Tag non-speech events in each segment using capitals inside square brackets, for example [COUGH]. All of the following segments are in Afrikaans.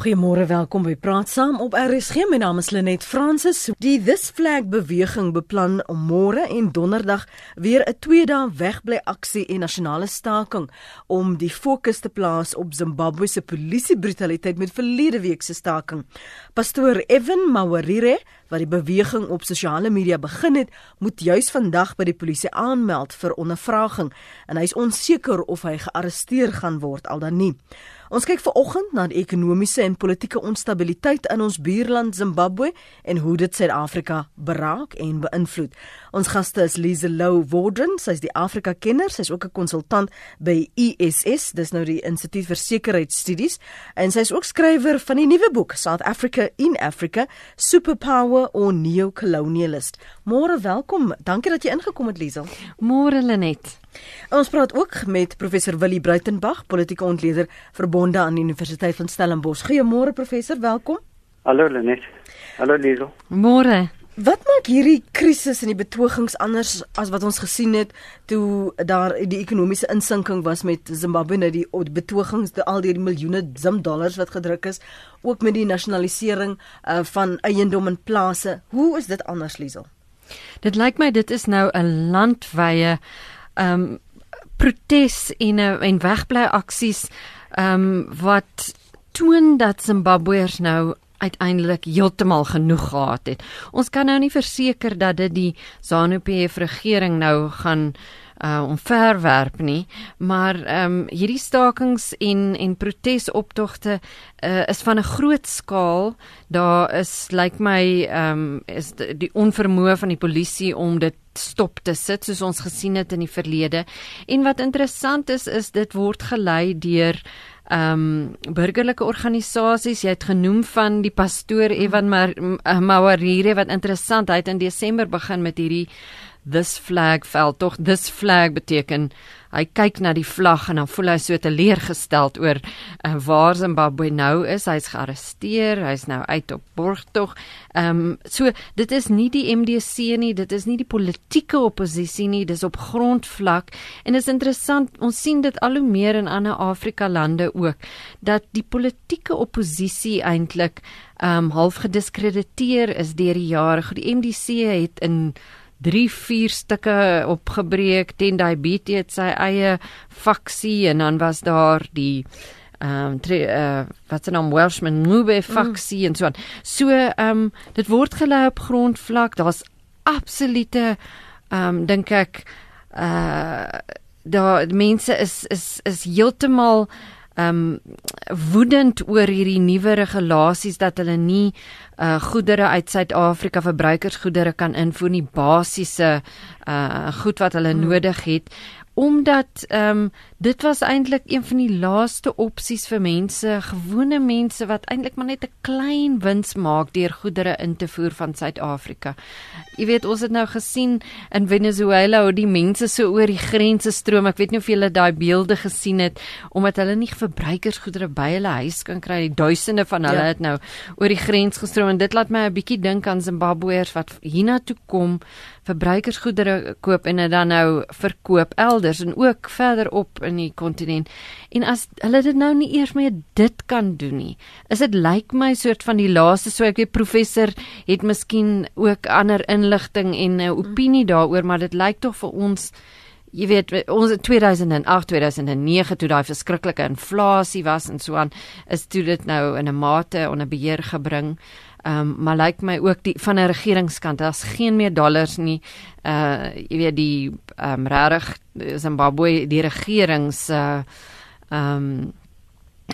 Goeiemôre, welkom by Praat Saam op RSG. My naam is Lenet Fransis. Die This Flag beweging beplan om môre en donderdag weer 'n twee dae wegbly aksie en nasionale staking om die fokus te plaas op Zimbabwe se polisiebrutaliteit met verlede week se staking. Pastoor Evan Mawarire wat die beweging op sosiale media begin het, moet juis vandag by die polisie aanmeld vir ondervraging en hy is onseker of hy gearresteer gaan word al dan nie. Ons kyk veraloggend na die ekonomiese en politieke onstabiliteit in ons buurland Zimbabwe en hoe dit Suid-Afrika beraak en beïnvloed. Ons gaste is Lise Lou Wardren, sy's die Afrika kenner, sy's ook 'n konsultant by ISS, dis nou die Instituut vir Sekuriteitsstudies, en sy's ook skrywer van die nuwe boek South Africa in Africa: Superpower or Neo-Colonialist. Môre welkom. Dankie dat jy ingekom het, Lise. Môre Lenet. Ons praat ook met professor Willie Bruitenberg, politieke ontleder verbonde aan die Universiteit van Stellenbosch. Goeiemôre professor, welkom. Hallo Lenet. Hallo Liesel. Môre. Wat maak hierdie krisis en die betogings anders as wat ons gesien het toe daar die ekonomiese insinking was met Zimbabwe nou die betogings te al die miljoene zim dollars wat gedruk is ook met die nasionalisering uh, van eiendom en plase hoe is dit anders Liesel Dit lyk my dit is nou 'n landwyse um protes en uh, en wegbly aksies um wat toon dat Zimbabweërs nou uiteindelik heeltemal genoeg gehad het. Ons kan nou nie verseker dat dit die ZANU-PF regering nou gaan uh omverwerp nie, maar ehm um, hierdie stakings en en protesoptogte uh is van 'n groot skaal. Daar is lyk like my ehm um, is die, die onvermoë van die polisie om dit stop te sit soos ons gesien het in die verlede. En wat interessant is is dit word gelei deur ehm um, burgerlike organisasies. Jy het genoem van die pastoor Evan Mawarire wat interessant, hy het in Desember begin met hierdie this flag fell tog this flag beteken hy kyk na die vlag en dan voel hy so teleurgesteld oor uh, waar Zimbabwe nou is. Hy's gearresteer hy's nou uit op borgtog ehm um, so dit is nie die MDC nie dit is nie die politieke oppositie nie dis op grondvlak. En is interessant ons sien dit al hoe meer in ander Afrika lande ook dat die politieke oppositie eintlik ehm um, half gediskrediteer is deur die jare. Die MDC het in 3 4 stukke opgebreek teen diabetes het sy eie faksie en dan was daar die ehm um, uh, wat se naam Welshman Mube faksie mm. en so aan. So ehm um, dit word gelei op grondvlak. Daar's absolute ehm um, dink ek uh daar mense is is is heeltemal um woedend oor hierdie nuwe regulasies dat hulle nie uh goedere uit Suid-Afrika verbruikersgoedere kan invoer nie basiese uh goed wat hulle hmm. nodig het omdat ehm um, dit was eintlik een van die laaste opsies vir mense, gewone mense wat eintlik maar net 'n klein wins maak deur goedere in te voer van Suid-Afrika. Jy weet, ons het nou gesien in Venezuela hoe die mense so oor die grense stroom. Ek weet nie of julle daai beelde gesien het omdat hulle nie verbruikersgoedere by hulle huis kan kry. Die duisende van hulle ja. het nou oor die grens gestroom en dit laat my 'n bietjie dink aan Zimbabweërs wat hiernatoe kom verbruikersgoedere koop en dit dan nou verkoop elders en ook verder op in die kontinent. En as hulle dit nou nie eers meer dit kan doen nie, is dit lyk like my soort van die laaste so ek weet professor het miskien ook ander inligting en 'n opinie daaroor, maar dit lyk tog vir ons Jy weet ons 2008 2009 toe daai verskriklike inflasie was en so aan is toe dit nou in 'n mate onder beheer gebring. Ehm um, maar lyk like my ook die van 'n regeringskant daar's geen meer dollars nie. Uh jy weet die ehm um, regtig Zimbabwe die regerings uh ehm um,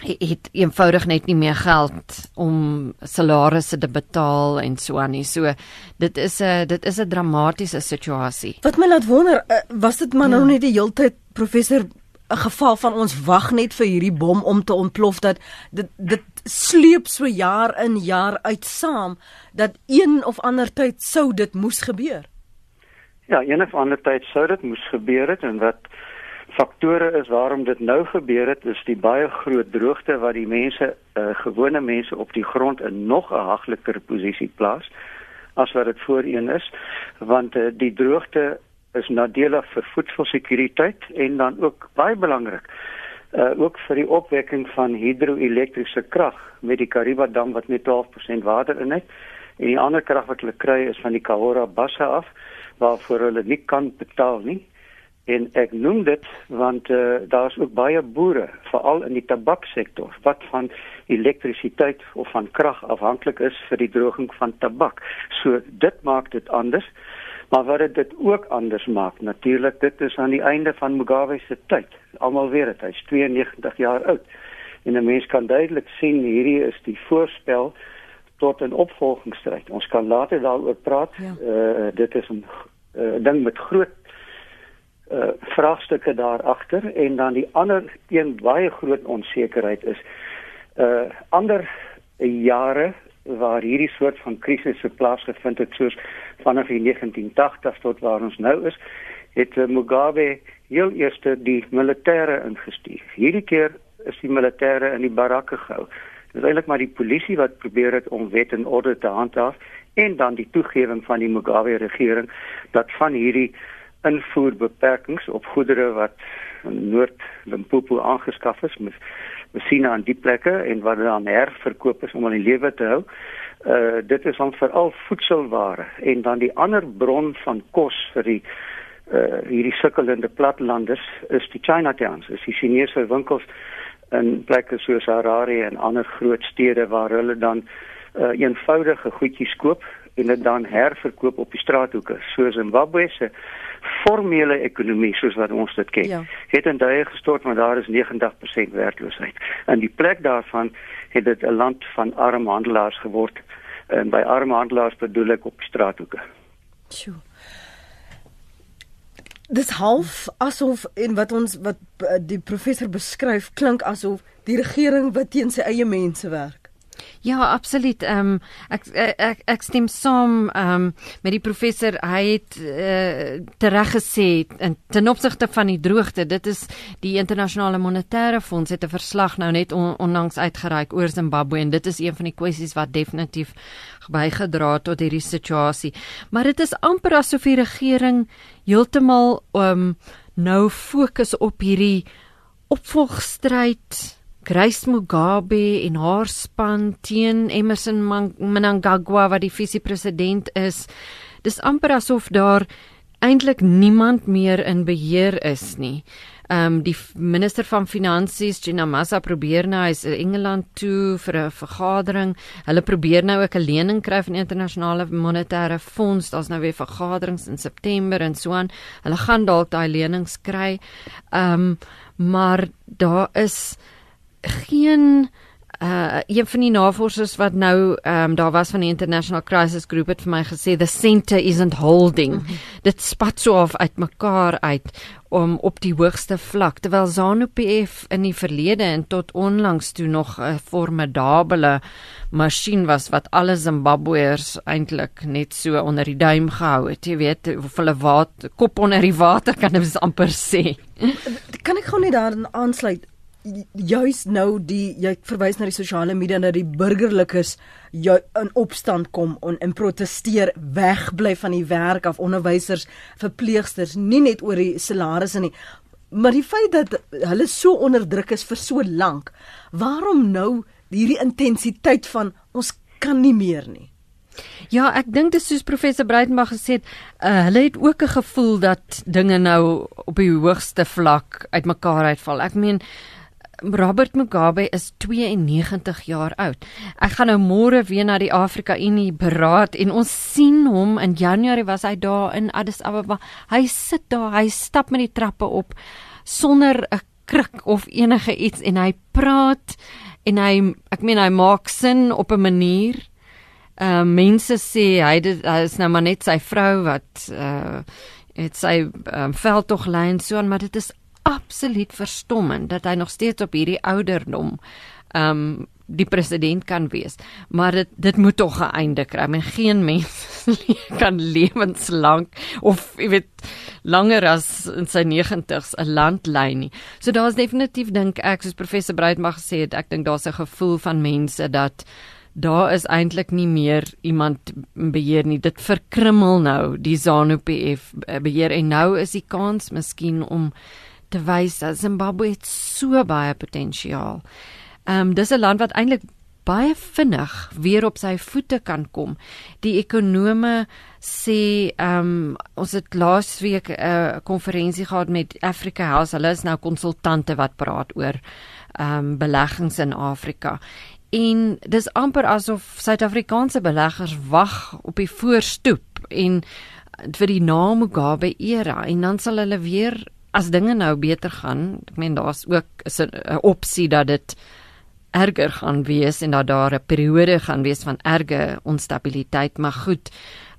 het eenvoudig net nie meer geld om salarisse te betaal en so aan nie. So dit is 'n dit is 'n dramatiese situasie. Wat my laat wonder, uh, was dit maar nou ja. nou net die heeltyd professor 'n geval van ons wag net vir hierdie bom om te ontplof dat dit dit sleep so jaar in jaar uit saam dat een of ander tyd sou dit moes gebeur. Ja, een of ander tyd sou dit moes gebeur het en wat faktore is waarom dit nou gebeur het is die baie groot droogte wat die mense uh, gewone mense op die grond in nog 'n hagliker posisie plaas as wat dit voorheen is want uh, die droogte is nadelig vir voedselsekuriteit en dan ook baie belangrik uh ook vir die opwekking van hidroelektriese krag met die Kariba dam wat net 12% water in het. En die ander krag wat hulle kry is van die Kahora Bassa af waarvoor hulle nie kan betaal nie. En ek noem dit want uh, daar's ook baie boere veral in die tabaksektor wat van elektrisiteit of van krag afhanklik is vir die droging van tabak. So dit maak dit anders Maar wat dit ook anders maak, natuurlik, dit is aan die einde van Mugabe se tyd. Almal weet dit, hy's 92 jaar oud. En 'n mens kan duidelik sien hierdie is die voorspel tot 'n opvolgingsstryd. Ons kan later daaroor praat. Ja. Uh dit is 'n uh, ding met groot uh vraagstukke daar agter en dan die ander een baie groot onsekerheid is uh ander jare waar hierdie soort van krisisse plaasgevind het soos vanaf die 1980s tot waar ons nou is, het uh, Mugabe heel eers die militêre ingestuur. Hierdie keer is die militêre in die barakke gehou. Dit is eintlik maar die polisie wat probeer het om wet en orde te handhaaf en dan die toegewing van die Mugabe regering dat van hierdie invoerbeperkings op goedere wat in Noord-Limpopo aangeskaf is, masjiene aan die plekke en wat dan herverkoop is om aan die lewe te hou. Uh dit is dan veral voedselware en dan die ander bron van kos vir die uh hierdie sukkelende platlanders is die Chinatowns, is die Chinese winkels in plekke soos Harare en ander groot stede waar hulle dan uh eenvoudige goedjies koop en dit dan herverkoop op die straathoeke. So Zimbabwe se formele ekonomie soos wat ons dit ken, ja. het in duie gestort maar daar is 90% werkloosheid. In die plek daarvan het dit 'n land van arme handelaars geword en by arme handelaars bedoel ek op straathoeke. Sjoe. Dis half asof en wat ons wat eh, die professor beskryf klink asof die regering wat teen sy eie mense werk. Ja, absoluut. Ehm um, ek, ek ek stem saam ehm um, met die professor. Hy het uh, tereg gesê in ten opsigte van die droogte. Dit is die internasionale monetêre fonds het 'n verslag nou net on, onlangs uitgereik oor Zimbabwe en dit is een van die kwessies wat definitief bygedra het tot hierdie situasie. Maar dit is amper asof die regering heeltemal ehm um, nou fokus op hierdie opvolgstryd Grace Mugabe en haar span teen Emmerson Mnangagwa wat die visiepresident is. Dis amper asof daar eintlik niemand meer in beheer is nie. Ehm um, die minister van finansies Gina Massa probeer nou hy's in Engeland toe vir 'n vergadering. Hulle probeer nou ook 'n lening kry van internasionale monetêre fonds. Daar's nou weer vergaderings in September en so aan. Hulle gaan dalk daai lenings kry. Ehm um, maar daar is geen uh een van die navorsers wat nou ehm um, daar was van die International Crisis Group het vir my gesê the center isn't holding. Mm -hmm. Dit spat so af uit mekaar uit om op die hoogste vlak terwyl ZANU-PF in die verlede en tot onlangs toe nog 'n formidable masjien was wat alle Zimbabweërs eintlik net so onder die duim gehou het. Jy weet, of hulle wat kop onder die water kan ons amper sê. kan ek gou net daarin aansluit? Juis nou die jy verwys na die sosiale media dat die burgerlikes jou in opstand kom en in proteseer wegbly van die werk af onderwysers verpleegsters nie net oor die salarisse nie maar die feit dat hulle so onderdruk is vir so lank waarom nou hierdie intensiteit van ons kan nie meer nie Ja, ek dink dit is soos professor Breitenberg gesê het, uh, hulle het ook 'n gevoel dat dinge nou op die hoogste vlak uitmekaar uitval. Ek meen Robert Mugabe is 92 jaar oud. Ek gaan nou môre weer na die Afrika Unie beraad en ons sien hom in Januarie was hy daar in Addis Ababa. Hy sit daar, hy stap met die trappe op sonder 'n kruk of enige iets en hy praat en hy ek meen hy maak sin op 'n manier. Uh mense sê hy dit hy is nou maar net sy vrou wat uh het sy um, veldtog lei en so aan maar dit is absoluut verstommend dat hy nog steeds op hierdie ouderdom um die president kan wees. Maar dit dit moet tog 'n einde kry. Men geen mens [LAUGHS] kan lewenslank of jy weet langer as in sy 90's 'n land lei nie. So daar's definitief dink ek soos professor Breitmag gesê het, ek dink daar's 'n gevoel van mense dat daar is eintlik nie meer iemand beheer nie. Dit verkrummel nou die ZANU-PF beheer en nou is die kans miskien om te wys dat Zimbabwe het so baie potensiaal. Ehm um, dis 'n land wat eintlik baie vinnig weer op sy voete kan kom. Die ekonome sê ehm um, ons het laasweek 'n uh, konferensie gehad met Africa House. Hulle is nou konsultante wat praat oor ehm um, beleggings in Afrika. En dis amper asof Suid-Afrikaanse beleggers wag op die voorstoep en vir die na Mugabe era en dan sal hulle weer as dinge nou beter gaan. Ek meen daar's ook 'n opsie dat dit erger gaan wees en dat daar 'n periode gaan wees van erge onstabiliteit, maar goed.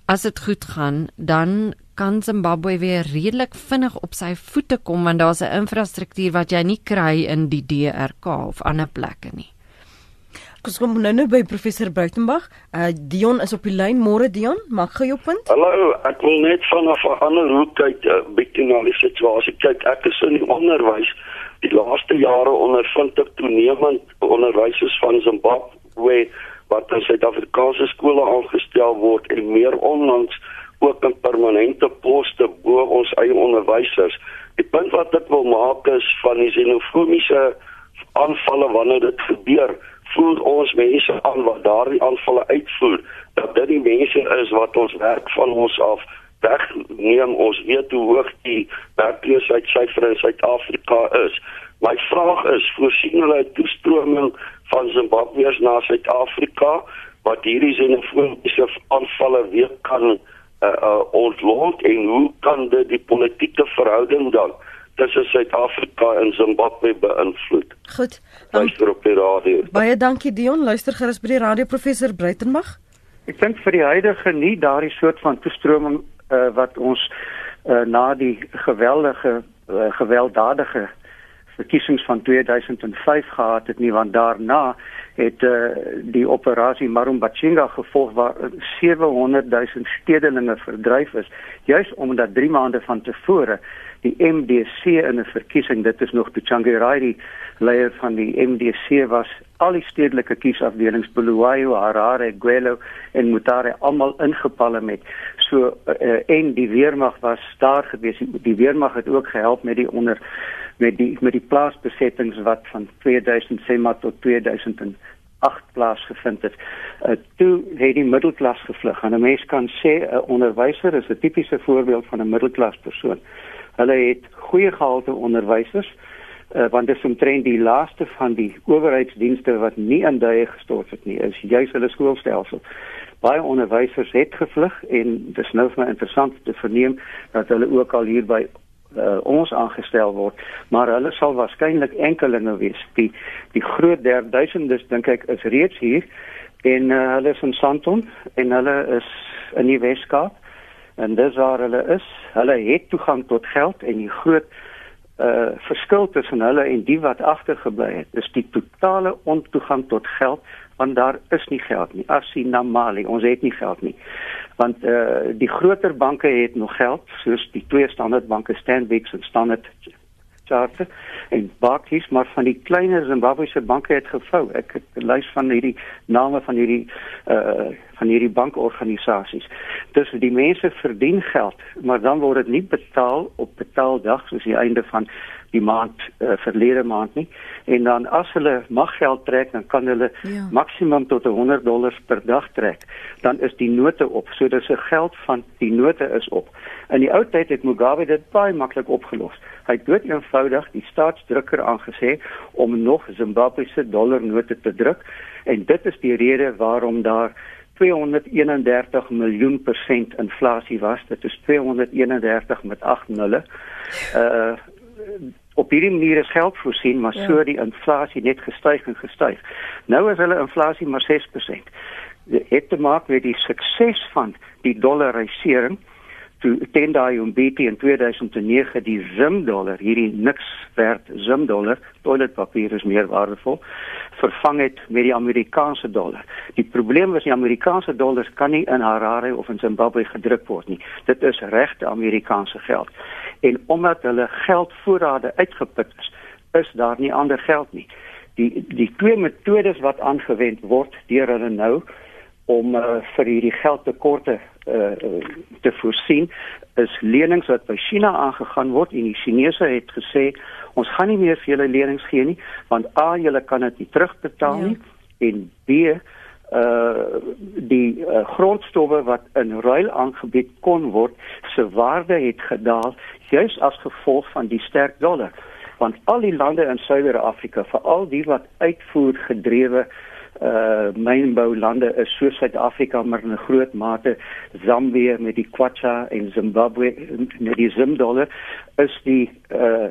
As dit goed gaan, dan kan Zimbabwe weer redelik vinnig op sy voete kom want daar's 'n infrastruktuur wat jy nie kry in die DRK of ander plekke nie. Ons kom nou nou by professor Buitenberg. Uh Dion is op die lyn. Môre Dion, maak gou jou punt. Hallo, ek wil net vanaf 'n ander hoek kyk, 'n uh, bietjie na die situasie. Kyk, ek is in die onderwys die laaste jare ondervind ek toenemend onderwysers van Zimbabwe wat in Suid-Afrikaanse skole aangestel word en meer onlangs ook in permanente poste bo ons eie onderwysers. Die punt wat ek wil maak is van die xenofobiese aanvalle wanneer dit gebeur, voel ons mense aan wat daardie aanvalle uitvoer dat dit die mense is wat ons werk van ons af wegneem ons weet hoe hoog die werkloosheidsyfer in Suid-Afrika is. My vraag is, voorsien hulle toestroming van Zimbabweërs na Suid-Afrika wat hierdie xenofobiese aanvalle weer kan uh, uh, ontlok en hoe kan dit die politieke verhouding dan tussen Suid-Afrika en Zimbabwe beïnvloed? Goed. Luister op die radio. Baie dankie Dion, luister gerus by die radio professor Breitenberg. Ek dink vir die huidige nie daardie soort van toestroming uh, wat ons uh, na die geweldige uh, gewelddadige verkiesings van 2005 gehad het nie want daarna het uh, die operasie Marumbachinga gevolg waar 700 000 stedelinge verdryf is juis omdat 3 maande van tevore die MDC in 'n verkiesing dit is nog Tchangirai die leier van die MDC was al die stedelike kiesafdelings Bulawayo, Harare, Gwelo en Mutare almal ingepalle met so uh, en die weermag was daar gewees die weermag het ook gehelp met die onder met die met die plaasbesettings wat van 2000 sê maar tot 2008 plaasgevind het. Uh, toe het die middelklas gevlug. En 'n mens kan sê 'n onderwyser is 'n tipiese voorbeeld van 'n middelklas persoon. Hulle het goeie gehalte onderwysers uh, want dit is omtrent die laaste van die owerheidsdienste wat nie in duie gestort het nie. Is juis hulle skoolstelsel. Baie onderwysers het gevlug en dit is nou my interessant te verneem dat hulle ook al hier by uh, ons aangestel word, maar hulle sal waarskynlik enkelinge wees. Die die groot derduisendes dink ek is reeds hier en uh, hulle is in Sandton en hulle is in die Weskaap en dis waar hulle is. Hulle het toegang tot geld en die groot uh verskil tussen hulle en die wat agtergebly het, is die totale ontoegang tot geld want daar is nie geld nie. Asie Namali, ons het nie geld nie. Want eh uh, die groter banke het nog geld, soos die twee standaardbanke Stanbic en Standard Chartered en Barclays, maar van die kleiner Zimbabwese banke het gevou. Ek het 'n lys van hierdie name van hierdie eh uh, van hierdie bankorganisasies. Dus die mense verdien geld, maar dan word dit nie betaal op betaaldag soos die einde van die maand uh, verlede maand nie. En dan as hulle mag geld trek dan kan hulle ja. maksimum tot 100 dollars per dag trek. Dan is die note op. So dis 'n geld van die note is op. In die ou tyd het Mugabe dit baie maklik opgelos. Hy het dood eenvoudig die staatsdrukker aangesê om nog Zimbabwese dollar note te druk. En dit is die rede waarom daar 231 miljoen persent inflasie was dit is 231 met 8 nulle uh op hierdie manier is geld voorsien, maar ja. so die inflasie net gestyg en gestyg. Nou is hulle inflasie maar 6%. Dit het te maak met die sukses van die dollarisering toe Tendai Mbeki in 2009 die Zim dollar, hierdie niks werd Zim dollar, toiletpapier is meer waardevol, vervang het met die Amerikaanse dollar. Die probleem was die Amerikaanse dollars kan nie in Harare of in Zimbabwe gedruk word nie. Dit is regte Amerikaanse geld. En omdat hulle geldvoorrade uitgeput is, is daar nie ander geld nie. Die die twee metodes wat aangewend word deur hulle nou om uh, vir hierdie geldtekorte uh, te voorsien is lenings wat by China aangegaan word en die Chinese het gesê ons gaan nie meer vir julle lenings gee nie want A julle kan dit nie terugbetaal ja. nie en B uh die uh, grondstowwe wat in ruil aangebied kon word se waarde het gedaal juis as gevolg van die sterk dollar want al die lande in Suider-Afrika veral die wat uitvoer gedrewe uh mynboulande is so Suid-Afrika maar in 'n groot mate Zambië met die kwacha en Zimbabwe met die Zim dollar is die uh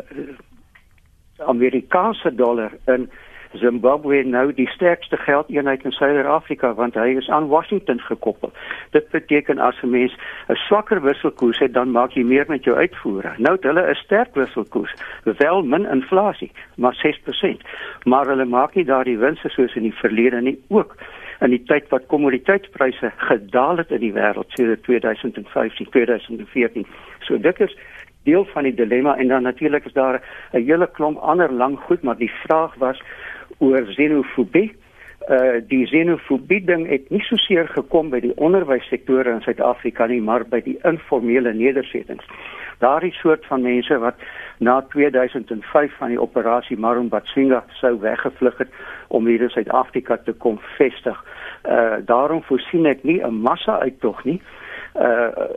Amerikaanse dollar in Zimbabwe nou die sterkste geldeenheid in Suider-Afrika want hy is aan Washington gekoppel. Dit beteken as 'n mens 'n swakker wisselkoers het, dan maak jy meer met jou uitvoere. Nou het hulle 'n sterk wisselkoers, wel min inflasie, maar 6%. Maar hulle maak nie daardie winste soos in die verlede nie ook in die tyd wat kommoditeitspryse gedaal het in die wêreld sedert 2015, 2014. So dit is deel van die dilemma en dan natuurlik is daar 'n hele klomp ander lang goed, maar die vraag was oor xenofobie. Uh die xenofobie ding het nie so seer gekom by die onderwyssektore in Suid-Afrika nie, maar by die informele nedersettings. Daardie soort van mense wat na 2005 van die operasie Marumbatsinga sou weggevlug het om hier in Suid-Afrika te kom vestig. Uh daarom voorsien ek nie 'n massa uittog nie. Uh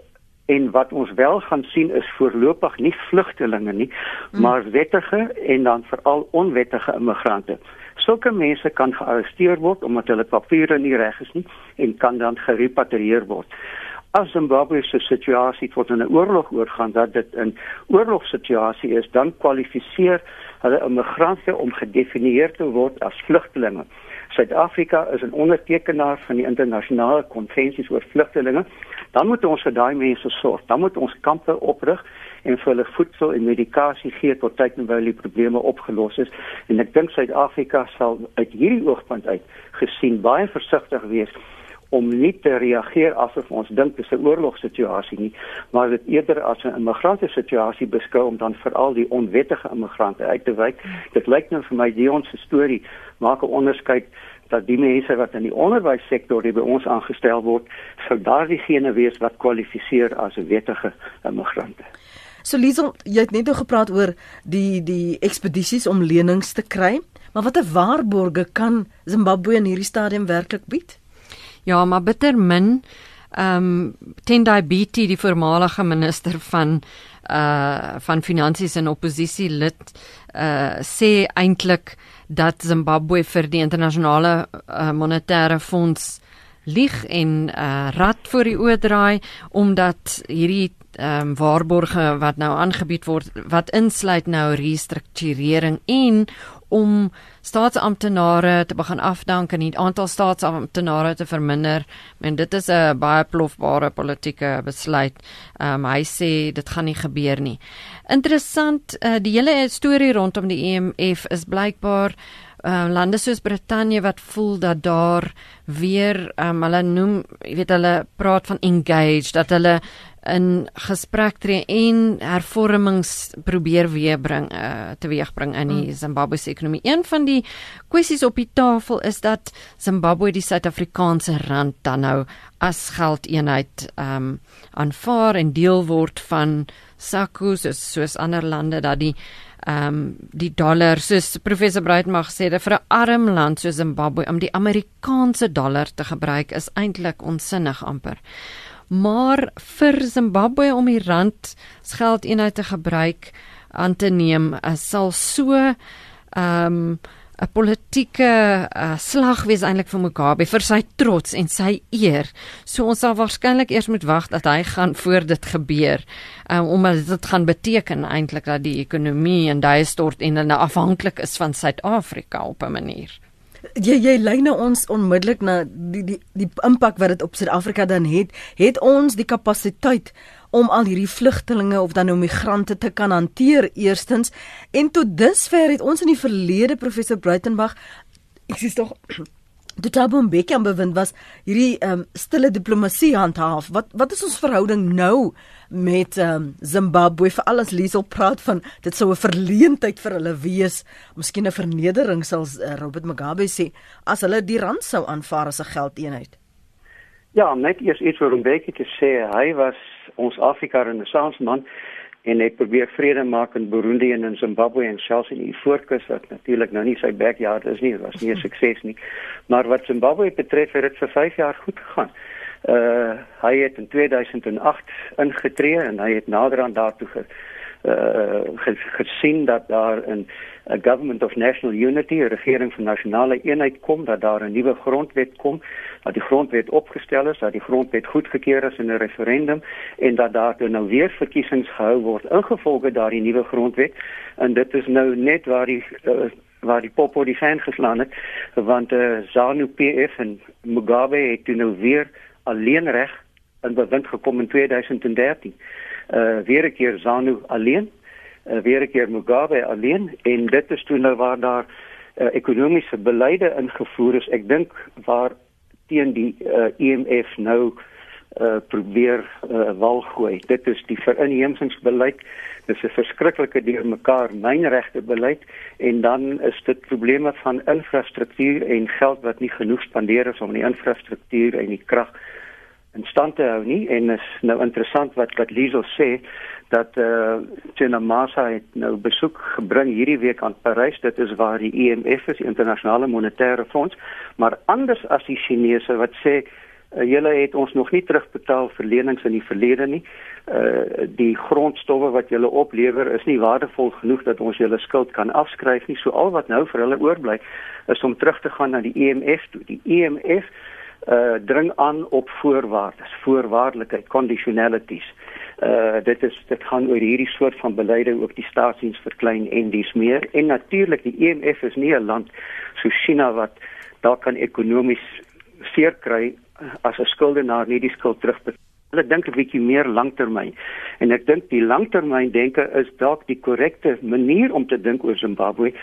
en wat ons wel gaan sien is voorlopig nie vlugtelinge nie, hmm. maar wettige en dan veral onwettige immigrante. Sulke mense kan gearresteer word omdat hulle papiere nie reg is nie en kan dan gerepatrieer word. As Zimbabwe se situasie tot 'n oorlog oorgaan dat dit 'n oorlogssituasie is, dan kwalifiseer hulle immigrante om gedefinieer te word as vlugtelinge. Suid-Afrika is 'n ondertekenaar van die internasionale konvensies oor vlugtelinge. Dan moet ons vir daai mense sorg. Dan moet ons kampe oprig en vir hulle voedsel en medikasie gee tot tyd en wyl die probleme opgelos is. En ek dink Suid-Afrika sal uit hierdie oogpunt uit gesien baie versigtig wees om nie te reageer asof ons dink dit is 'n oorlogssituasie nie, maar dit eerder as 'n immigrante situasie beskou om dan veral die onwettige immigrante uit te wyk. Dit lyk nou vir my die ons storie maak 'n onderskeid dat die mense wat in die onderwyssektor by ons aangestel word, sou daardiegene wees wat kwalifiseer as 'n wettige immigrante. So Liesel, jy het net nou gepraat oor die die ekspedisies om lenings te kry, maar watter waarborge kan Zimbabwe in hierdie stadium werklik bied? Ja, maar bitter min. Ehm um, Tendai Biti, die voormalige minister van uh van finansies en oppositie lid uh sê eintlik dat Zimbabwe vir die internasionale uh, monetaire fonds lieg en uh rad voor die oë draai omdat hierdie ehm um, waarborge wat nou aangebied word wat insluit nou restrukturering en om staatsamptenare te begin afdank en die aantal staatsamptenare te verminder en dit is 'n baie plofbare politieke besluit. Ehm um, hy sê dit gaan nie gebeur nie. Interessant, uh, die hele storie rondom die EMF is blykbaar uh, lande soos Brittanje wat voel dat daar weer um, hulle noem, jy weet hulle praat van engage dat hulle in gesprek tree en hervormings probeer weer bring uh, teweegbring in die mm. Zimbabwe se ekonomie. Een van die kwessies op die tafel is dat Zimbabwe die Suid-Afrikaanse rand dan nou as geldeenheid ehm um, aanvaar en deel word van SACU soos, soos ander lande dat die ehm um, die dollar soos professor Breitmag sê dat vir 'n arm land soos Zimbabwe om die Amerikaanse dollar te gebruik is eintlik onsinnig amper maar vir Zimbabwe om die rand geldeenheid te gebruik aan te neem uh, sal so ehm um, 'n politieke uh, slag wees eintlik vir Mugabe vir sy trots en sy eer. So ons sal waarskynlik eers moet wag dat hy gaan voor dit gebeur. Um, omdat dit gaan beteken eintlik dat die ekonomie en daai stort en hulle afhanklik is van Suid-Afrika op 'n manier. Jy jy lei nou ons onmiddellik na die die die impak wat dit op Suid-Afrika dan het. Het ons die kapasiteit om al hierdie vlugtelinge of dan nou migrante te kan hanteer eerstens en tot dusver het ons in die verlede professor Bruitenberg ek sê tog Die Thabo Mbeki aan bewind was hierdie um, stille diplomatie handhaaf. Wat wat is ons verhouding nou met um, Zimbabwe vir alles Liesel praat van dit sou 'n verleentheid vir hulle wees, miskien 'n vernedering sal uh, Robert Mugabe sê as hulle die rand sou aanvaar as 'n geldeenheid. Ja, net eers iets oor Mbeki te sê. Hy was ons Afrika Renaissance man en het probeer vrede maak in Burundi en in Zimbabwe en selfs in die Voorkus wat natuurlik nou nie sy backyard is nie, was nie 'n sukses nie. Maar wat Zimbabwe betref, het dit vir 5 jaar goed gegaan. Uh hy het in 2008 ingetree en hy het nader aan daartoe ge, uh gesien dat daar 'n 'n government of national unity, 'n regering van nasionale eenheid kom, dat daar 'n nuwe grondwet kom, dat die grondwet opgestel is, dat die grondwet goedgekeur is in 'n referendum en dat daar nou weer verkiesings gehou word ingevolge daardie nuwe grondwet. En dit is nou net waar die uh, waar die popo die fan geslaan het, want uh, ZANU PF en Mugabe het nou weer alleen reg in bewind gekom in 2013. Uh weer 'n keer ZANU alleen uh, weer 'n keer Mugabe alleen en dit is toe nou waar daar uh, ekonomiese beleide ingevoer is. Ek dink waar teen die uh, IMF e nou uh, probeer uh, wal gooi. Dit is die verinheemsingsbeleid. Dit is 'n verskriklike deurmekaar mynregte beleid en dan is dit probleme van infrastruktuur en geld wat nie genoeg spandeer is om die infrastruktuur en die krag in stand te hou nie en is nou interessant wat wat Liesel sê dat eh uh, Tina Massa het nou besoek gebring hierdie week aan Parys. Dit is waar die IMF e is, internasionale monetaire fonds, maar anders as die Chinese wat sê uh, julle het ons nog nie terugbetaal vir lenings in die verlede nie. Eh uh, die grondstowwe wat julle oplewer is nie waardevol genoeg dat ons julle skuld kan afskryf nie. So al wat nou vir hulle oorbly is om terug te gaan na die IMF e toe. Die IMF uh eh, dring aan op voorwaardes, voorwaardelikheid, conditionalities. Uh dit is dit gaan oor hierdie soort van beleide ook die staatsdiens verklein en dis meer. En natuurlik die EMF is nie 'n land so China wat daar kan ekonomies seer kry as 'n skuldenaar nie die skuld terugbetaal Hulle dink 'n bietjie meer langtermyn. En ek dink die langtermyn denke is dalk die korrekte manier om te dink oor Zimbabwe.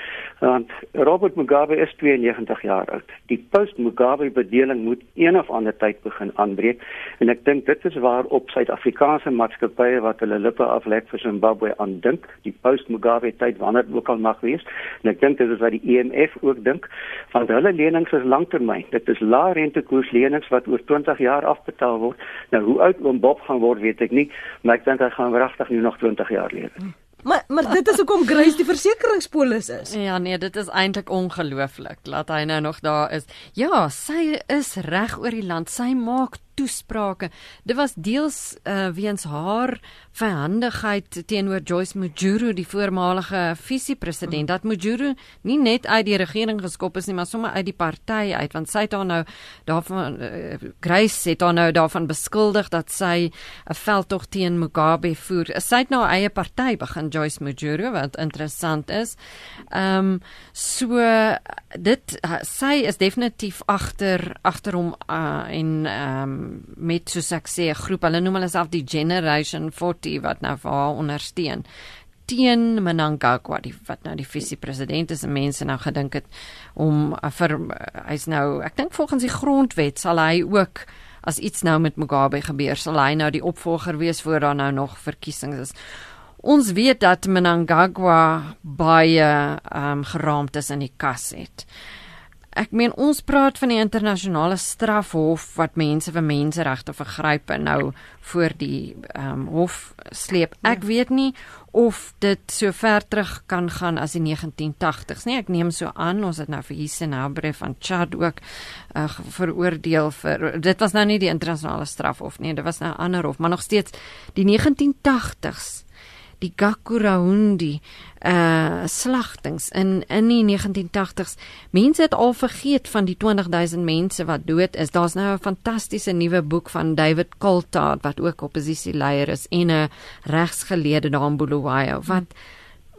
Want Robert Mugabe is 92 jaar oud. Die post-Mugabe bedeling moet een of ander tyd begin aanbreek en ek dink dit is waar op Suid-Afrikaanse maatskappye wat hulle lippe aflek vir Zimbabwe aandink, die post-Mugabe tyd wanneer dit ook al mag wees. En ek dink dit is wat die EMF ook dink, want hulle lenings is langtermyn. Dit is lae rentekoers lenings wat oor 20 jaar afbetaal word. Nou hoe oud oom Bob gaan word, weet ek nie, maar ek dink hy gaan regtig nu nog 20 jaar lewe. Maar maar dit is hoekom Grace die versekeringspolis is. Ja nee, dit is eintlik ongelooflik. Laat hy nou nog daar is. Ja, sy is reg oor die land. Sy maak toesprake. Dit was deels uh, weens haar verhandigheid teenoor Joyce Mujuru, die voormalige visiepresident. Dat Mujuru nie net uit die regering geskop is nie, maar sommer uit die party uit, want sy het haar nou daarvan uh, Grace het haar nou daarvan beskuldig dat sy 'n veldtog teen Mugabe voer. Sy het nou haar eie party begin, Joyce Mujuru, wat interessant is. Ehm um, so dit sy is definitief agter agter hom uh, en ehm um, met soos ek sê 'n groep. Hulle noem hulle self die Generation 40 wat nou vir haar ondersteun teen Mnangagwa die wat nou die visie president is en mense nou gedink het om uh, vir uh, hy's nou ek dink volgens die grondwet sal hy ook as iets nou met Mugabe gebeur sal hy nou die opvolger wees voor daar nou nog verkiesings is. Ons weet dat Mnangagwa baie um, geraamd is in die kas het. Ek meen ons praat van die internasionale strafhof wat mense vir menseregte vergrype nou voor die ehm um, hof sleep. Ek ja. weet nie of dit so ver terug kan gaan as die 1980s nie. Ek neem so aan ons het nou vir Hisenabre van Chad ook uh, veroordeel vir dit was nou nie die internasionale strafhof nie, dit was nou 'n ander hof, maar nog steeds die 1980s die Gakurahundi uh slagtings in in die 1980s. Mense het al vergeet van die 20000 mense wat dood is. Daar's nou 'n fantastiese nuwe boek van David Coulthard wat ook oppositieleier is en 'n regsgeleerde daar in Bulawayo wat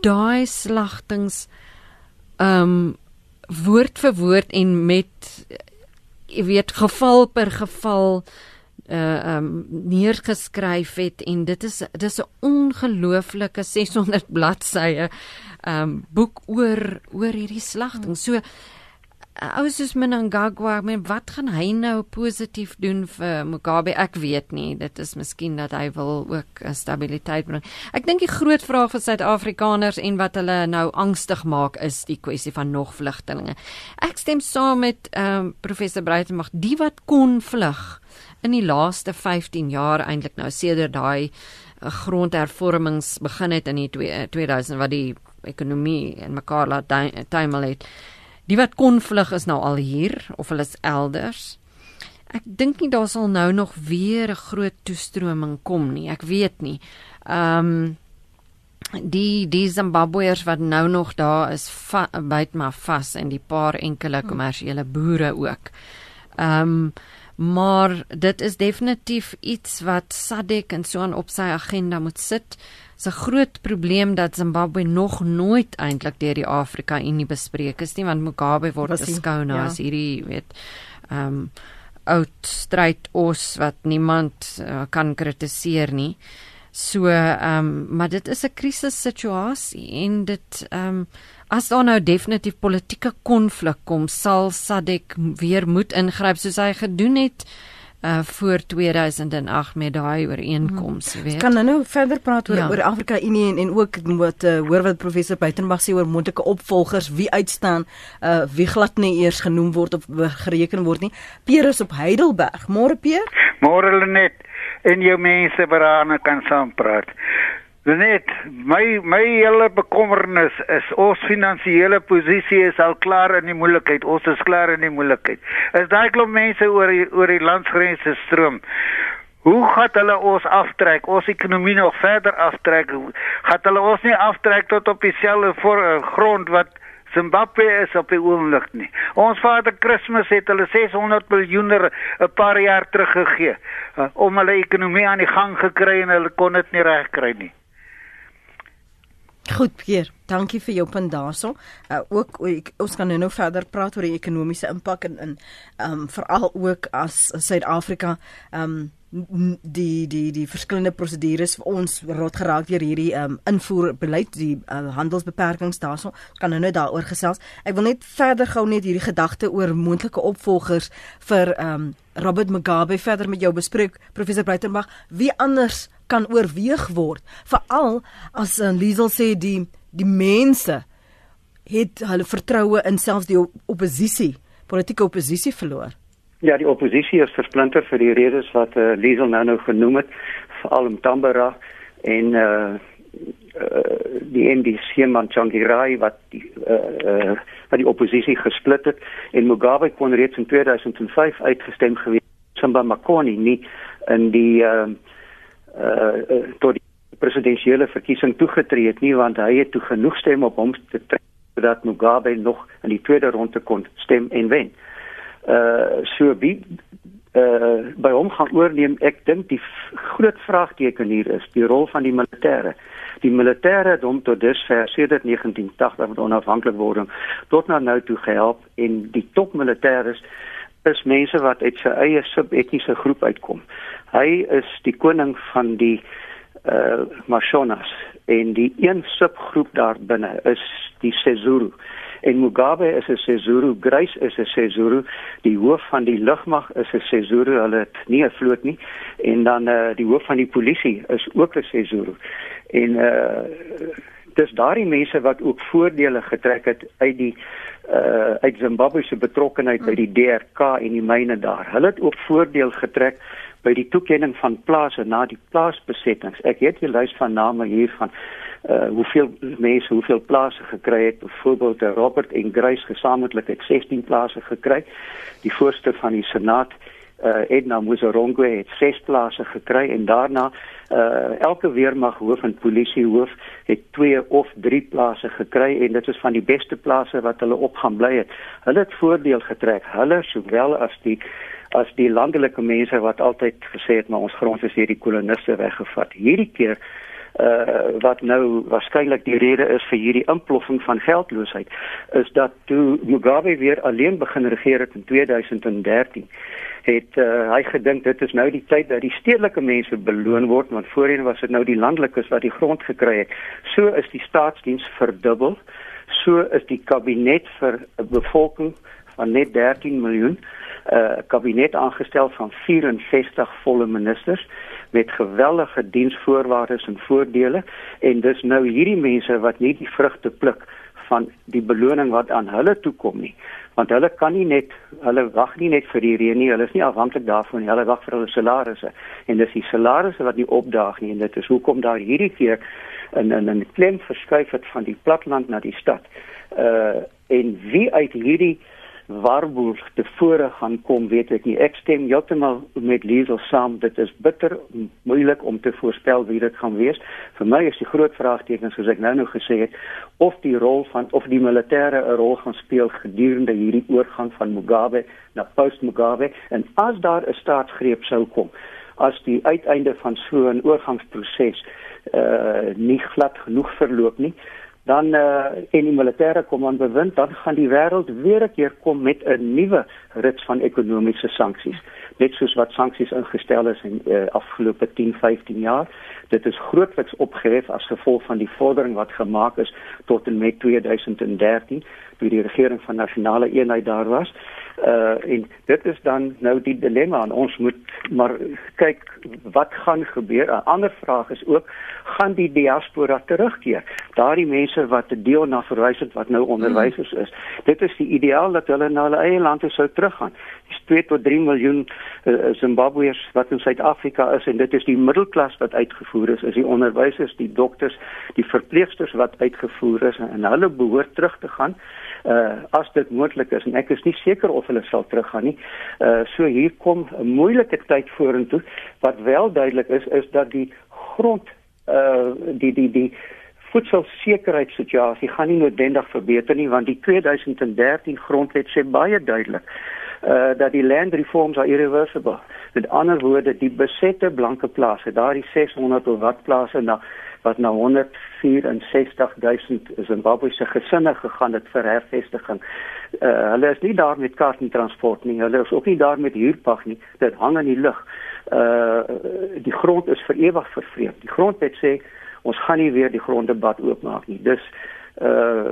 daai slagtings um woord vir woord en met jy weet geval per geval uh um neergeskryf het en dit is dis 'n ongelooflike [LAUGHS] 600 bladsye um boek oor oor hierdie slagting. So ou soos Mnangagwa, men wat gaan hy nou positief doen vir Mugabe? Ek weet nie. Dit is miskien dat hy wil ook 'n stabiliteit bring. Ek dink die groot vraag vir Suid-Afrikaners en wat hulle nou angstig maak is die kwessie van nog vlugtelinge. Ek stem saam met ehm um, professor Breitenberg, die wat kon vlug in die laaste 15 jaar eintlik nou sedert daai eh, grondhervormings begin het in die 2000 wat die ekonomie en mekaar laat tuimel het. Die wat kon vlug is nou al hier of hulle is elders. Ek dink nie daar sal nou nog weer 'n groot toestroming kom nie. Ek weet nie. Ehm um, die die Zimbabweërs wat nou nog daar is byt maar vas en die paar enkele hm. kommersiële boere ook. Ehm um, maar dit is definitief iets wat SADC en so aan op sy agenda moet sit. Dit's 'n groot probleem dat Zimbabwe nog nooit eintlik deur die Afrika Unie bespreek is nie want Mugabe word beskou nou ja. as hierdie weet ehm um, oud stryd os wat niemand uh, kan kritiseer nie. So ehm um, maar dit is 'n krisis situasie en dit ehm um, as daar nou definitief politieke konflik kom, sal SADC weer moet ingryp soos hy gedoen het uh voor 2008 met daai ooreenkoms, hmm. weet. Kan nou nou verder praat oor ja. oor Afrika Unie en en ook wat uh, hoor wat professor Buitenberg sê oor moontlike opvolgers, wie uitstaan, uh wie glad nie eers genoem word of gereken word nie. Pierre is op Heidelberg. Môre Pierre? Môre Lenet en jou mense wat daar kan saam praat. Net my my hele bekommernis is ons finansiële posisie is al klaar in die moeilikheid. Ons is klaar in die moeilikheid. Is daai klop mense oor die, oor die landsgrense stroom. Hoe gaan hulle ons aftrek? Ons ekonomie nog verder aftrek? Gaan hulle ons nie aftrek tot op dieselfde voor uh, grond wat Zimbabwe is op die oomblik nie. Ons vader Kersfees het hulle 600 miljoen 'n paar jaar terug gegee uh, om hulle ekonomie aan die gang gekry en hulle kon dit nie regkry nie. Goed, Pierre, dankie vir jou punt daarso. Uh ook ek, ons kan nou nou verder praat oor die ekonomiese impak en in ehm um, veral ook as Suid-Afrika ehm um, die die die verskillende prosedures vir ons rot geraak deur hierdie um, invoerbeleid, die uh, handelsbeperkings daarso. Kan nou nou daaroor gesels. Ek wil net verder gou net hierdie gedagte oor moontlike opvolgers vir um, Robert Mugabe verder met jou bespreek, professor Breitenberg. Wie anders kan oorweeg word veral as uh, Liesel sê die die mense het hulle vertroue in selfs die oppositie politieke oppositie verloor ja die oppositie is versplinter vir die redes wat uh, Liesel nou nou genoem het veral in Tambara en uh, uh die NDC man Changirai wat die uh, uh wat die oppositie gesplit het en Mugabe kon reeds in 2005 uitgestem gewees Simba Makoni nie in die uh uh tot die presidensiële verkiesing toegetree het nie want hy het toe genoeg stem op hom te trek dat Mugabe nog in die tweede ronde kon stem en wen. Uh so wie uh by hom gaan oorneem ek dink die groot vraagteken hier is die rol van die militêre. Die militêre het hom tot dusver sedert 1980 met onafhanklikwording tot na nou toe gehelp en die topmilitêres is mense wat uit sy eie subetniese groep uitkom. Hy is die koning van die uh Mashonas en die een subgroep daar binne is die Sezulu. En Mugabe is 'n Sezulu, Grace is 'n Sezulu, die hoof van die lugmag is 'n Sezulu, hulle het nie 'n vloot nie. En dan uh die hoof van die polisie is ook 'n Sezulu. En uh dis daardie mense wat ook voordele getrek het uit die uh uit Zimbabwe se betrokkeheid by die DRK en die myne daar. Hulle het ook voordeel getrek by die toekenning van plase na die plaasbesettings. Ek het hier lys van name hier van uh hoeveel mense hoeveel plase gekry het. Byvoorbeeld Robert en Grace gesamentlik het 16 plase gekry. Die voorste van die Senaat uh Edna Musorongwe het 6 plase gekry en daarna uh elke weermag hoof en polisiehoof het 2 of 3 plase gekry en dit is van die beste plase wat hulle op gaan bly het. Hulle het voordeel getrek. Hulle sowel as die as die landelike mense wat altyd gesê het maar ons grond is hierdie koloniste weggevat. Hierdie keer uh wat nou waarskynlik die rede is vir hierdie imploffing van geldloosheid is dat toe Mugabe weer alleen begin regeer het in 2013 het uh, hy gedink dit is nou die tyd dat die stedelike mense beloon word want voorheen was dit nou die landelikes wat die grond gekry het. So is die staatsdiens verdubbel. So is die kabinet vir 'n bevolking van net 13 miljoen 'n uh, kabinet aangestel van 64 volle ministers met geweldige diensvoorwaardes en voordele. En dis nou hierdie mense wat nie die vrugte pluk van die beloning wat aan hulle toe kom nie. Want hulle kan nie net hulle wag nie net vir die reën nie. Hulle is nie afhanklik daarvan nie. Hulle wag vir hulle salarisse. En dis die salarisse wat nie opdaag nie. En dit is hoekom daar hierdie keer 'n 'n 'n klem verskuif het van die platland na die stad. Uh en wie uit hierdie waarboer tevore gaan kom, weet ek nie. Ek stem heeltemal met Liesel saam. Dit is bitter moeilik om te voorspel wie dit gaan wees. Vir my is die groot vraagteken soos ek nou nou gesê het, of die rol van of die militêre 'n rol gaan speel gedurende hierdie oorgang van Mugabe na post-Mugabe en as daar 'n staatsgreep sou kom, as die uiteinde van so 'n oorgangsproses uh nie glad genoeg verloop nie dan uh, en die militêre komand bewind, dan gaan die wêreld weer 'n keer kom met 'n nuwe rits van ekonomiese sanksies. Net soos wat sanksies ingestel is in uh, afgelope 10, 15 jaar. Dit is grootliks opgehef as gevolg van die vordering wat gemaak is tot en met 2013 toe die regering van nasionale eenheid daar was uh en dit is dan nou die dilemma en ons moet maar kyk wat gaan gebeur. 'n Ander vraag is ook gaan die diaspora terugkeer? Daardie mense wat 'n deel na verwys het wat nou onderwysers is. Dit is die ideaal dat hulle na hulle eie lande sou teruggaan. Dis 2 tot 3 miljoen uh, Zimbabweërs wat in Suid-Afrika is en dit is die middelklas wat uitgevoer is, is die onderwysers, die dokters, die verpleegsters wat uitgevoer is en hulle behoort terug te gaan uh as dit moontlik is en ek is nie seker of hulle sal teruggaan nie. Uh so hier kom 'n moeilike tyd vorentoe wat wel duidelik is is dat die grond uh die die die voedselsekerheidssituasie gaan nie noodwendig verbeter nie want die 2013 grondwet sê baie duidelik uh dat die land reforms are irreversible. Met ander woorde, die besette blanke plase, daardie 600 of wat plase na wat na 164000 Zimbabwese gesinne gegaan het vir hervestiging. Uh, hulle is nie daar met kar en transport nie. Hulle is ook nie daar met huurpag nie. Dit hang in die lug. Uh die grond is vir ewig vervreem. Die grondwet sê ons gaan nie weer die gronddebat oopmaak nie. Dus uh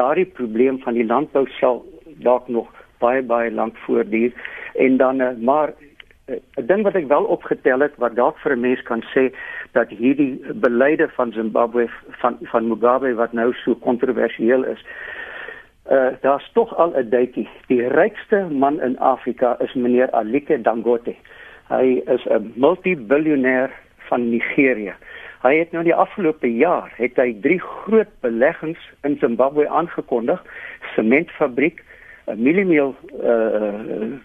daardie probleem van die landbou sal dalk nog baie baie lank voortduur en dan maar 'n ding wat ek wel opgetel het wat dalk vir 'n mens kan sê dat hierdie beleide van Zimbabwe van van Mugabe wat nou so kontroversieel is. Uh daar's tog al 'n duitjie. Die rykste man in Afrika is meneer Alike Dangote. Hy is 'n multibiljoenêr van Nigerië. Hy het nou die afgelope jaar het hy drie groot beleggings in Zimbabwe aangekondig: sementfabriek, 'n mieliemeel uh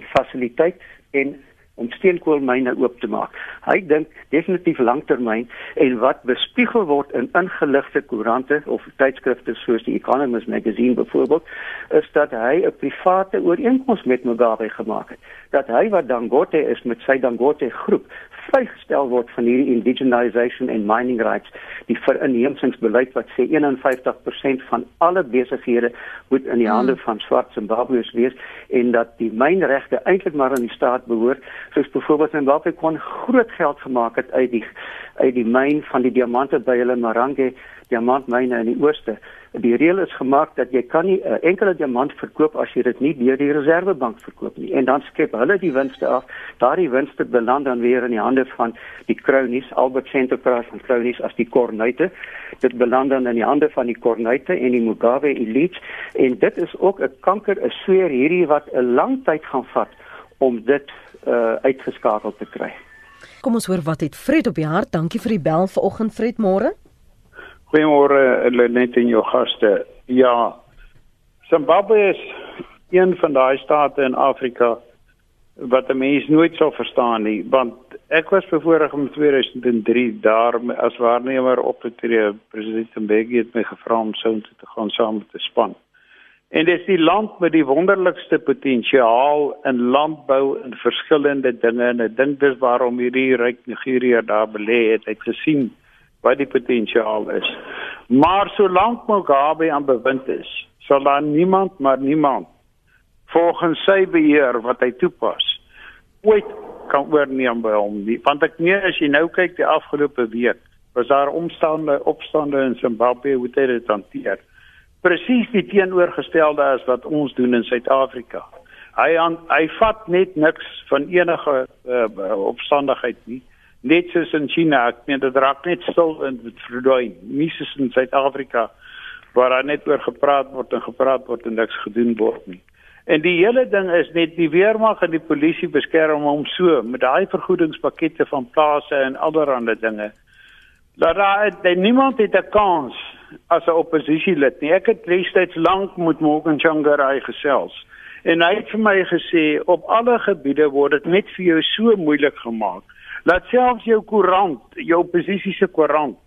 fasiliteit en om steenkoolmyne oop te maak. Hy dink definitief langtermyn en wat bespiegel word in ingeligte koerante of tydskrifte soos die Economist magazine byvoorbeeld, is dat hy 'n private ooreenkoms met Mugabe gemaak het. Dat hy wat Dangote is met sy Dangote groep vrygestel word van hierdie indigenization and mining rights, die verinheemsingsbeleid wat sê 51% van alle besighede moet in die hmm. hande van swart Zimbabweërs wees en dat die mynregte eintlik maar aan die staat behoort, soos byvoorbeeld Zimbabwe kon groot geld gemaak het uit die uit die myn van die diamante by hulle Marange diamantmyne in die ooste. Die reël is gemaak dat jy kan nie 'n uh, enkele diamant verkoop as jy dit nie deur die reservebank verkoop nie. En dan skep hulle die winste af. Daardie winste beland dan weer in die hande van die kronies, Albert Enterprise van kronies as die kornuite. Dit beland dan in die hande van die kornuite en die Mugabe elite en dit is ook 'n kanker, 'n sweer hierdie wat 'n lang tyd gaan vat om dit uh, uitgeskakel te kry. Kom ons hoor wat het Fred op die hart. Dankie vir die bel vanoggend Fred môre. Goeiemôre Lenet en jou gaste. Ja. Zimbabwe is een van daai state in Afrika wat 'n mens nooit sou verstaan nie, want ek was bevoorreg om 2003 daar as waarnemer op te tree. President Mbeki het my gevra om so toe te gaan saam met 'n span. En dit is die land met die wonderlikste potensiaal in landbou en verskillende dinge en ek dink dis waarom hierdie ryk Nigerië daar belê het. Ek het gesien wat die potensiaal is. Maar solank Mugabe aan bewind is, sal daar niemand maar niemand volgens sy beheer wat hy toepas ooit kan oorneem by hom nie. Want ek nee as jy nou kyk die afgelope week, was daar omstande opstande in Zimbabwe hoe dit hanteer. presies die teenoorgestelde as wat ons doen in Suid-Afrika. Hy aan, hy vat net niks van enige uh, opstandigheid nie. Net soos in China, ek meen dit raak net stil en dit verdwyn. Nie soos in Suid-Afrika waar daar net oor gepraat word en gepraat word en niks gedoen word nie. En die hele ding is net die weermag en die polisie beskerm hom so met daai vergoedingspakkette van plase en allerlei dinge. Dat daar niemand het 'n kans as 'n oppositielid nie. Ek het destyds lank met Morgan Changarai gesels. En hy het vir my gesê op alle gebiede word dit net vir jou so moeilik gemaak. Laat selfs jou koerant, jou oppositie se koerant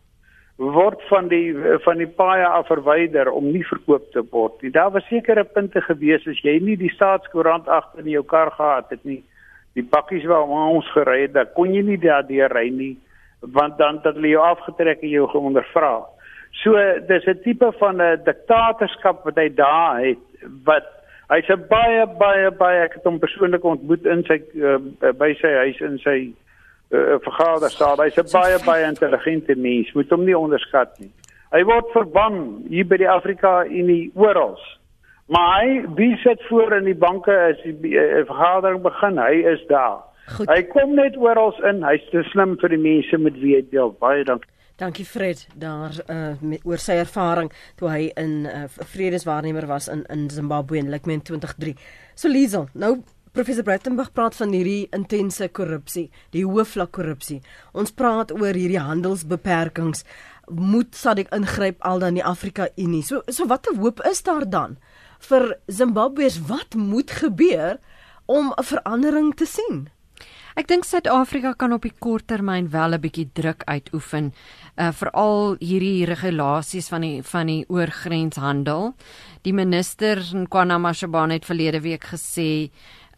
word van die van die paaie af verwyder om nie verkoop te word nie. Daar was sekere punte gewees as jy nie die staatskoerant agter in jou kar gehad het nie. Die pakkies waar ons gery het, dan kon jy nie daardeur ry nie want dan het hulle jou afgetrek en jou geondervra. So dis 'n tipe van 'n diktatorskap wat hy daar het wat hy's 'n baie baie baie ek het hom persoonlik ontmoet in sy uh, by sy huis in sy uh, vergadersaal. Hy's 'n baie baie intelligente mens. Moet hom nie onderskat nie. Hy word verban hier by die Afrika Unie oral. Maar hy wie sit voor in die banke as die uh, vergadering begin, hy is daar. Goed. Hy kom net oral in. Hy's te slim vir die mense met wie hy deel. Baie dankie. Dankie Fred daar uh, met, oor sy ervaring toe hy in uh, vredeswaarnemer was in in Zimbabwe in Lekmen 23. So Liesel, nou professor Breitenberg praat van hierdie intense korrupsie, die hoë vlak korrupsie. Ons praat oor hierdie handelsbeperkings. Moet SADC ingryp al dan die Afrika Unie. So so watter hoop is daar dan vir Zimbabweërs? Wat moet gebeur om 'n verandering te sien? Ek dink Suid-Afrika kan op die kort termyn wel 'n bietjie druk uitoefen, uh veral hierdie regulasies van die van die oorgrenshandel. Die minister Nkwana Mashaba het verlede week gesê,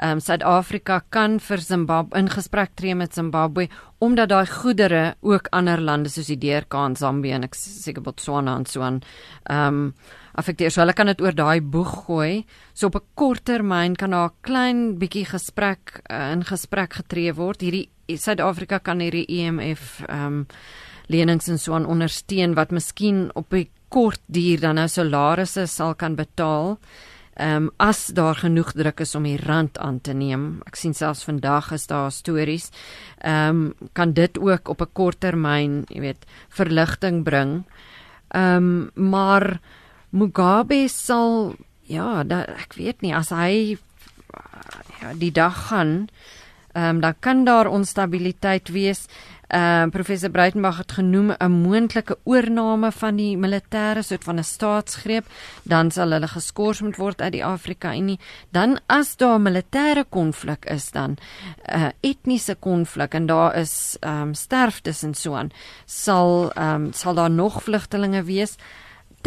um, Suid-Afrika kan vir Zimbabwe in gesprek tree met Zimbabwe omdat daai goedere ook ander lande soos die DRK en Zambië en ek seker Botswana en so aan ehm um, affekteer. So hulle kan dit oor daai boeg gooi. So op 'n kort termyn kan daar 'n klein bietjie gesprek uh, in gesprek getree word. Hierdie Suid-Afrika kan hierdie EMF ehm um, lenings en so aan ondersteun wat miskien op 'n kort duur dan nou salarisse sal kan betaal. Ehm um, as daar genoeg druk is om die rand aan te neem. Ek sien selfs vandag is daar stories. Ehm um, kan dit ook op 'n kort termyn, jy weet, verligting bring. Ehm um, maar Mugabe sal ja, da, ek weet nie as hy ja, die dag gaan, ehm um, dan kan daar onstabiliteit wees. Ehm uh, professor Breitenberg het genoem 'n moontlike oorneem van die militêre soort van 'n staatsgreep, dan sal hulle geskort moet word uit die Afrika Unie. Dan as daar militêre konflik is dan 'n uh, eh, etniese konflik en daar is ehm um, sterftes en so aan, sal ehm um, sal daar nog vlugtelinge wees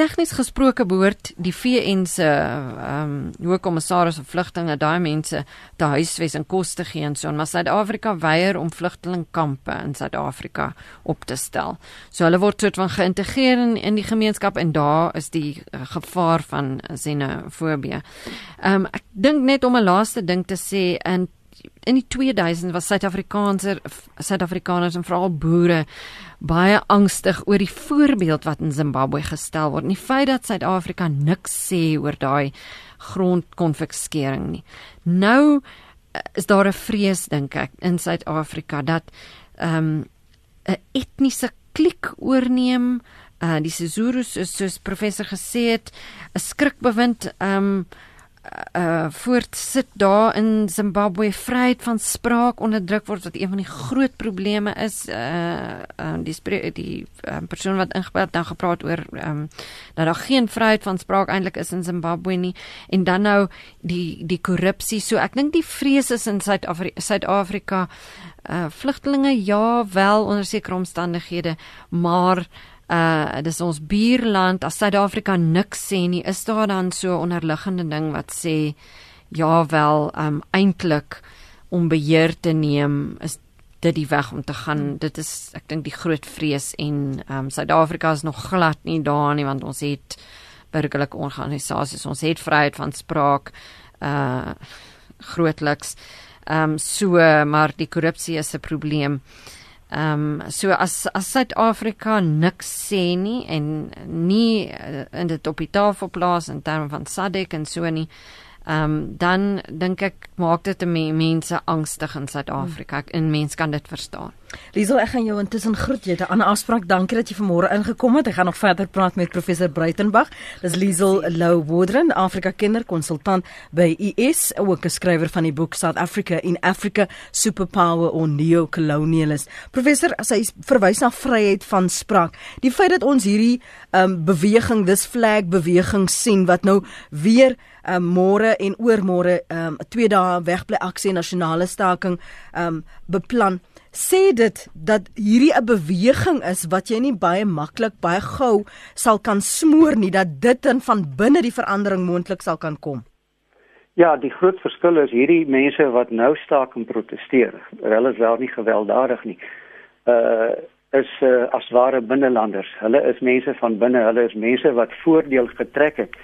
tegnies gesproke behoort die VN se ehm um, hoofkommissaris vir vlugtinge daai mense te huisves en kos te gee en so, maar Suid-Afrika weier om vlugtelingkampe in Suid-Afrika op te stel. So hulle word soort van geïntegreer in, in die gemeenskap en daar is die uh, gevaar van xenofobie. Ehm um, ek dink net om 'n laaste ding te sê in in die 2000 was Suid-Afrikaanse Suid-Afrikaners en veral boere baie angstig oor die voorbeeld wat in Zimbabwe gestel word. Die feit dat Suid-Afrika niks sê oor daai grondkonfiskering nie. Nou eh, is daar 'n vrees dink ek in Suid-Afrika dat ehm um, 'n etniese klik oorneem. Uh die Sezurus soos professor gesê het, 'n skrikbewind ehm um, uh voortsit daar in Zimbabwe vryheid van spraak onderdruk word wat een van die groot probleme is. Uh, uh die die um, persoon wat ingebel het dan gepraat oor um dat daar geen vryheid van spraak eintlik is in Zimbabwe nie. En dan nou die die korrupsie so ek dink die vrees is in Suid-Afrika Suid-Afrika uh vlugtelinge ja wel onder sekere omstandighede maar uh dis ons buurland. As Suid-Afrika niks sê nie is daar dan so onderliggende ding wat sê ja wel um eintlik om beheer te neem is dit die weg om te gaan. Dit is ek dink die groot vrees en um Suid-Afrika is nog glad nie daar nie want ons het burgerlike organisasies. Ons het vryheid van spraak uh grootliks. Um so maar die korrupsie is 'n probleem Ehm um, so as as Suid-Afrika niks sê nie en nie uh, in dit op die tafel plaas in terme van SADC en so nie ehm um, dan dink ek maak dit mense angstig in Suid-Afrika en mense kan dit verstaan. Liesel, ek gaan jou intussen groet. Jy het 'n ander afspraak. Dankie dat jy vanmôre ingekom het. Ek gaan nog verder praat met professor Breitenberg. Dis Liesel Lou Woodren, Afrika kinderkonsultant by US, ook 'n skrywer van die boek South Africa in Africa: Superpower or Neo-Colonialist. Professor, as hy verwys na vryheid van spraak, die feit dat ons hierdie um, beweging, dis flag beweging sien wat nou weer um, môre en oormôre um, twee dae wegbly aksie nasionale staking um, beplan sê dit dat hierdie 'n beweging is wat jy nie baie maklik baie gou sal kan smoor nie dat dit in van binne die verandering moontlik sal kan kom. Ja, die groot verskil is hierdie mense wat nou staak en proteseer. Hulle is wel nie gewelddadig nie. Uh is uh, as ware binnelanders. Hulle is mense van binne, hulle is mense wat voordeel getrek het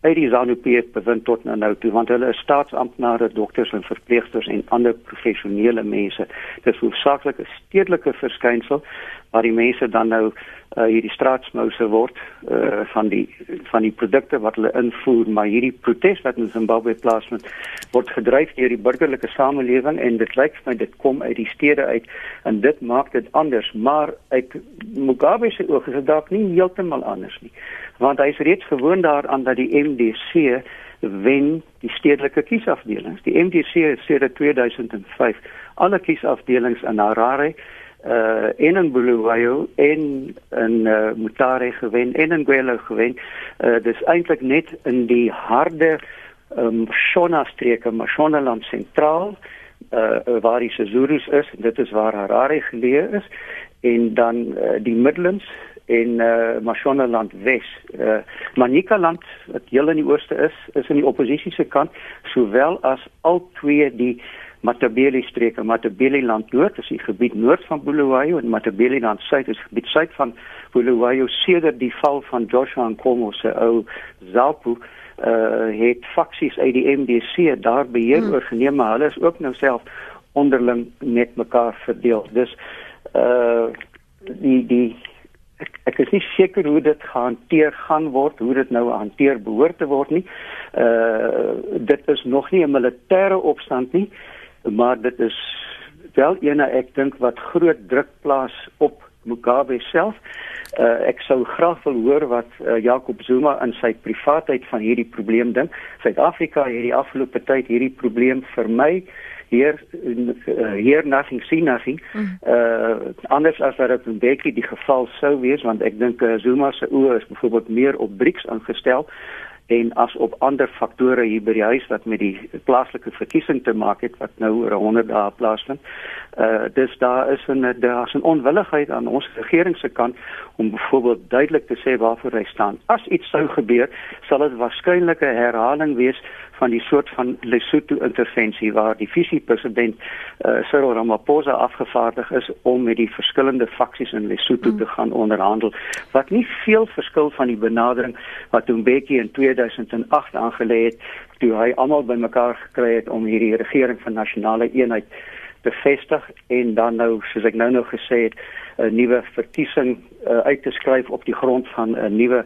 uit die ZANU-PF bewind tot nou, nou toe want hulle is staatsamptenare, dokters en verpleegsters en ander professionele mense. Dit is hoofsaaklik 'n stedelike verskynsel waar die mense dan nou uh, hierdie straatsmouse word uh, van die van die produkte wat hulle invoer, maar hierdie protes wat in Zimbabwe plaasvind word gedryf deur die burgerlike samelewing en dit lyk vir my dit kom uit die stede uit en dit maak dit anders, maar uit Mugabe se oog is dit dalk nie heeltemal anders nie want hy is reeds gewoond daaraan dat die MDC wen die stedelike kiesafdelings. Die MDC het sedert 2005 alle kiesafdelings in Harare uh in en Bulawayo en in uh, Mutare gewen en in Gwelo gewen. Uh dis eintlik net in die harde um Shona streke, Mashona land sentraal uh waar die Sezulus is dit is waar Harare geleë is en dan uh, die Midlands en uh, Mashonaland Wes. Uh, Manikaland wat heel in die ooste is, is in die oppositie se kant, sowel as al twee die Matabele streke, Matabele land noord, is die gebied noord van Bulawayo en Matabele land suid is gebied suid van Bulawayo sedert die val van Joshua Nkomo se ou ZAPU uh het faksies uit die MDC daar beheer hmm. oorgeneem maar hulle is ook nou self onderling met mekaar verdeel. Dus uh die die ek ek is nie seker hoe dit gehanteer gaan word, hoe dit nou hanteer behoort te word nie. Uh dit is nog nie 'n militêre opstand nie, maar dit is wel ene ek dink wat groot druk plaas op Mugabe self. Uh ek sou graag wil hoor wat uh, Jacob Zuma in sy privaatheid van hierdie probleem dink. Suid-Afrika het hierdie afgelope tyd hierdie probleem vir my hier hier nothing see nothing. Mm. Uh anders as wat dit in Bekkie die geval sou wees want ek dink uh, Zuma se oë is byvoorbeeld meer op BRICS ingestel en as op ander faktore hier by die huis wat met die plaaslike verkiesing te maak het wat nou oor 100 dae plaasvind. Uh dis daar is 'n daar's 'n onwilligheid aan ons regering se kant om byvoorbeeld duidelik te sê waarvoor hy staan. As iets sou gebeur, sal dit waarskynlik 'n herhaling wees van die soort van Lesotho intervensie waar die visiepresident uh, Cyril Ramaphosa afgevaardig is om met die verskillende faksies in Lesotho mm. te gaan onderhandel wat nie veel verskil van die benadering wat Mbeki in 2008 aangelê het toe hy almal bymekaar gekry het om hierdie regering van nasionale eenheid te vestig en dan nou soos ek nou nog gesê het 'n nuwe verkiesing uh, uit te skryf op die grond van 'n nuwe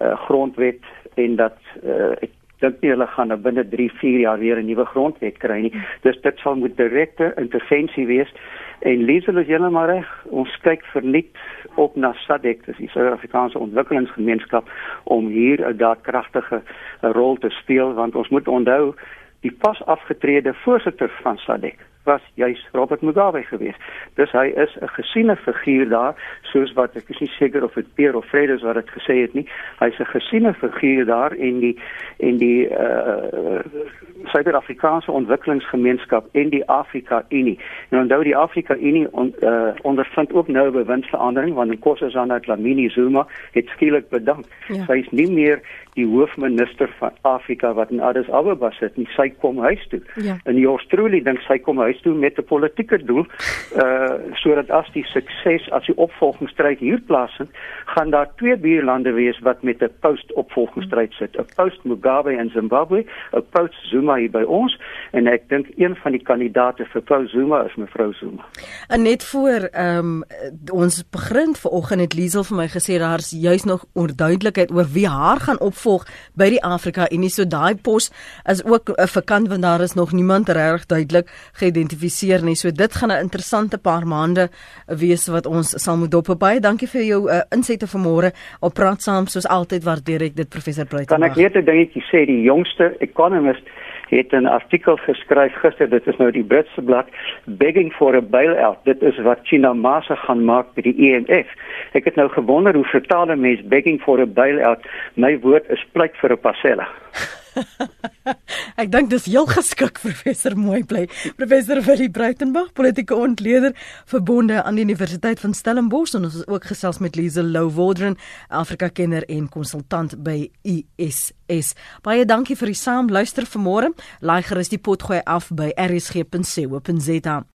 uh, grondwet en dat uh, ek dink nie hulle gaan nou binne 3, 4 jaar weer 'n nuwe grondwet kry nie. Dus dit sal moet direkte intervensie wees. En Liesel is heeltemal reg. Ons kyk verniet op na SADC, dis die Suid-Afrikaanse Ontwikkelingsgemeenskap om hier 'n daadkragtige rol te speel want ons moet onthou die pas afgetrede voorsitter van SADC was juis Robert Mugabe geweest. Dus hy is 'n gesiene figuur daar, soos wat ek is nie seker of dit Pierre of Fredes wat dit gesê het nie. Hy's 'n gesiene figuur daar en die en die uh Suid-Afrikaanse Ontwikkelingsgemeenskap en die Afrika Unie. En onthou die Afrika Unie on, uh ondervind ook nou 'n bewindsverandering want Nkosi Zana Dlamini Zuma het skielik bedank. Ja. Sy is nie meer die hoofminister van Afrika wat in Addis Ababa sit, nie sy kom huis toe. Ja. En die Australië dink sy kom huis toe met 'n politieke doel uh sodat as die sukses as die opvolgingsstryd hier plaasvind, gaan daar twee buurlande wees wat met 'n post-opvolgingsstryd sit, 'n post-Mugabe in Zimbabwe, 'n post-Zuma hier by ons en ek dink een van die kandidate vir post-Zuma is mevrou Zuma. En net voor ehm um, ons begin vanoggend het Liesel vir my gesê daar's juis nog onduidelikheid oor wie haar gaan opvolg by die Afrika Unie. So daai pos is ook 'n vakant want daar is nog niemand reg duidelik geïdentifiseer nie. So dit gaan 'n interessante paar maande wees wat ons sal moet dop baie. Dankie vir jou uh, insette vanmôre. Op praat saam soos altyd waardeer ek dit professor Bruitenberg. Kan ek net 'n dingetjie sê die jongste economist het 'n artikel geskryf gister dit is nou die Britse blad begging for a bailout. Dit is wat China massa gaan maak by die EMF ek het nou gewonder hoe vertaal 'n mens begging for a bailout. My woord is pleit vir 'n pasella Ek dink dis heel geskik professor mooi bly. Professor Willie Bruitenberg, politieke ontleder verbonde aan die Universiteit van Stellenbosch en ons is ook gesels met Liesel Lou Waldron, Afrika kenner en konsultant by ISS. Baie dankie vir die saam luister vanmôre. Laai gerus die pot gooi af by rsg.co.za.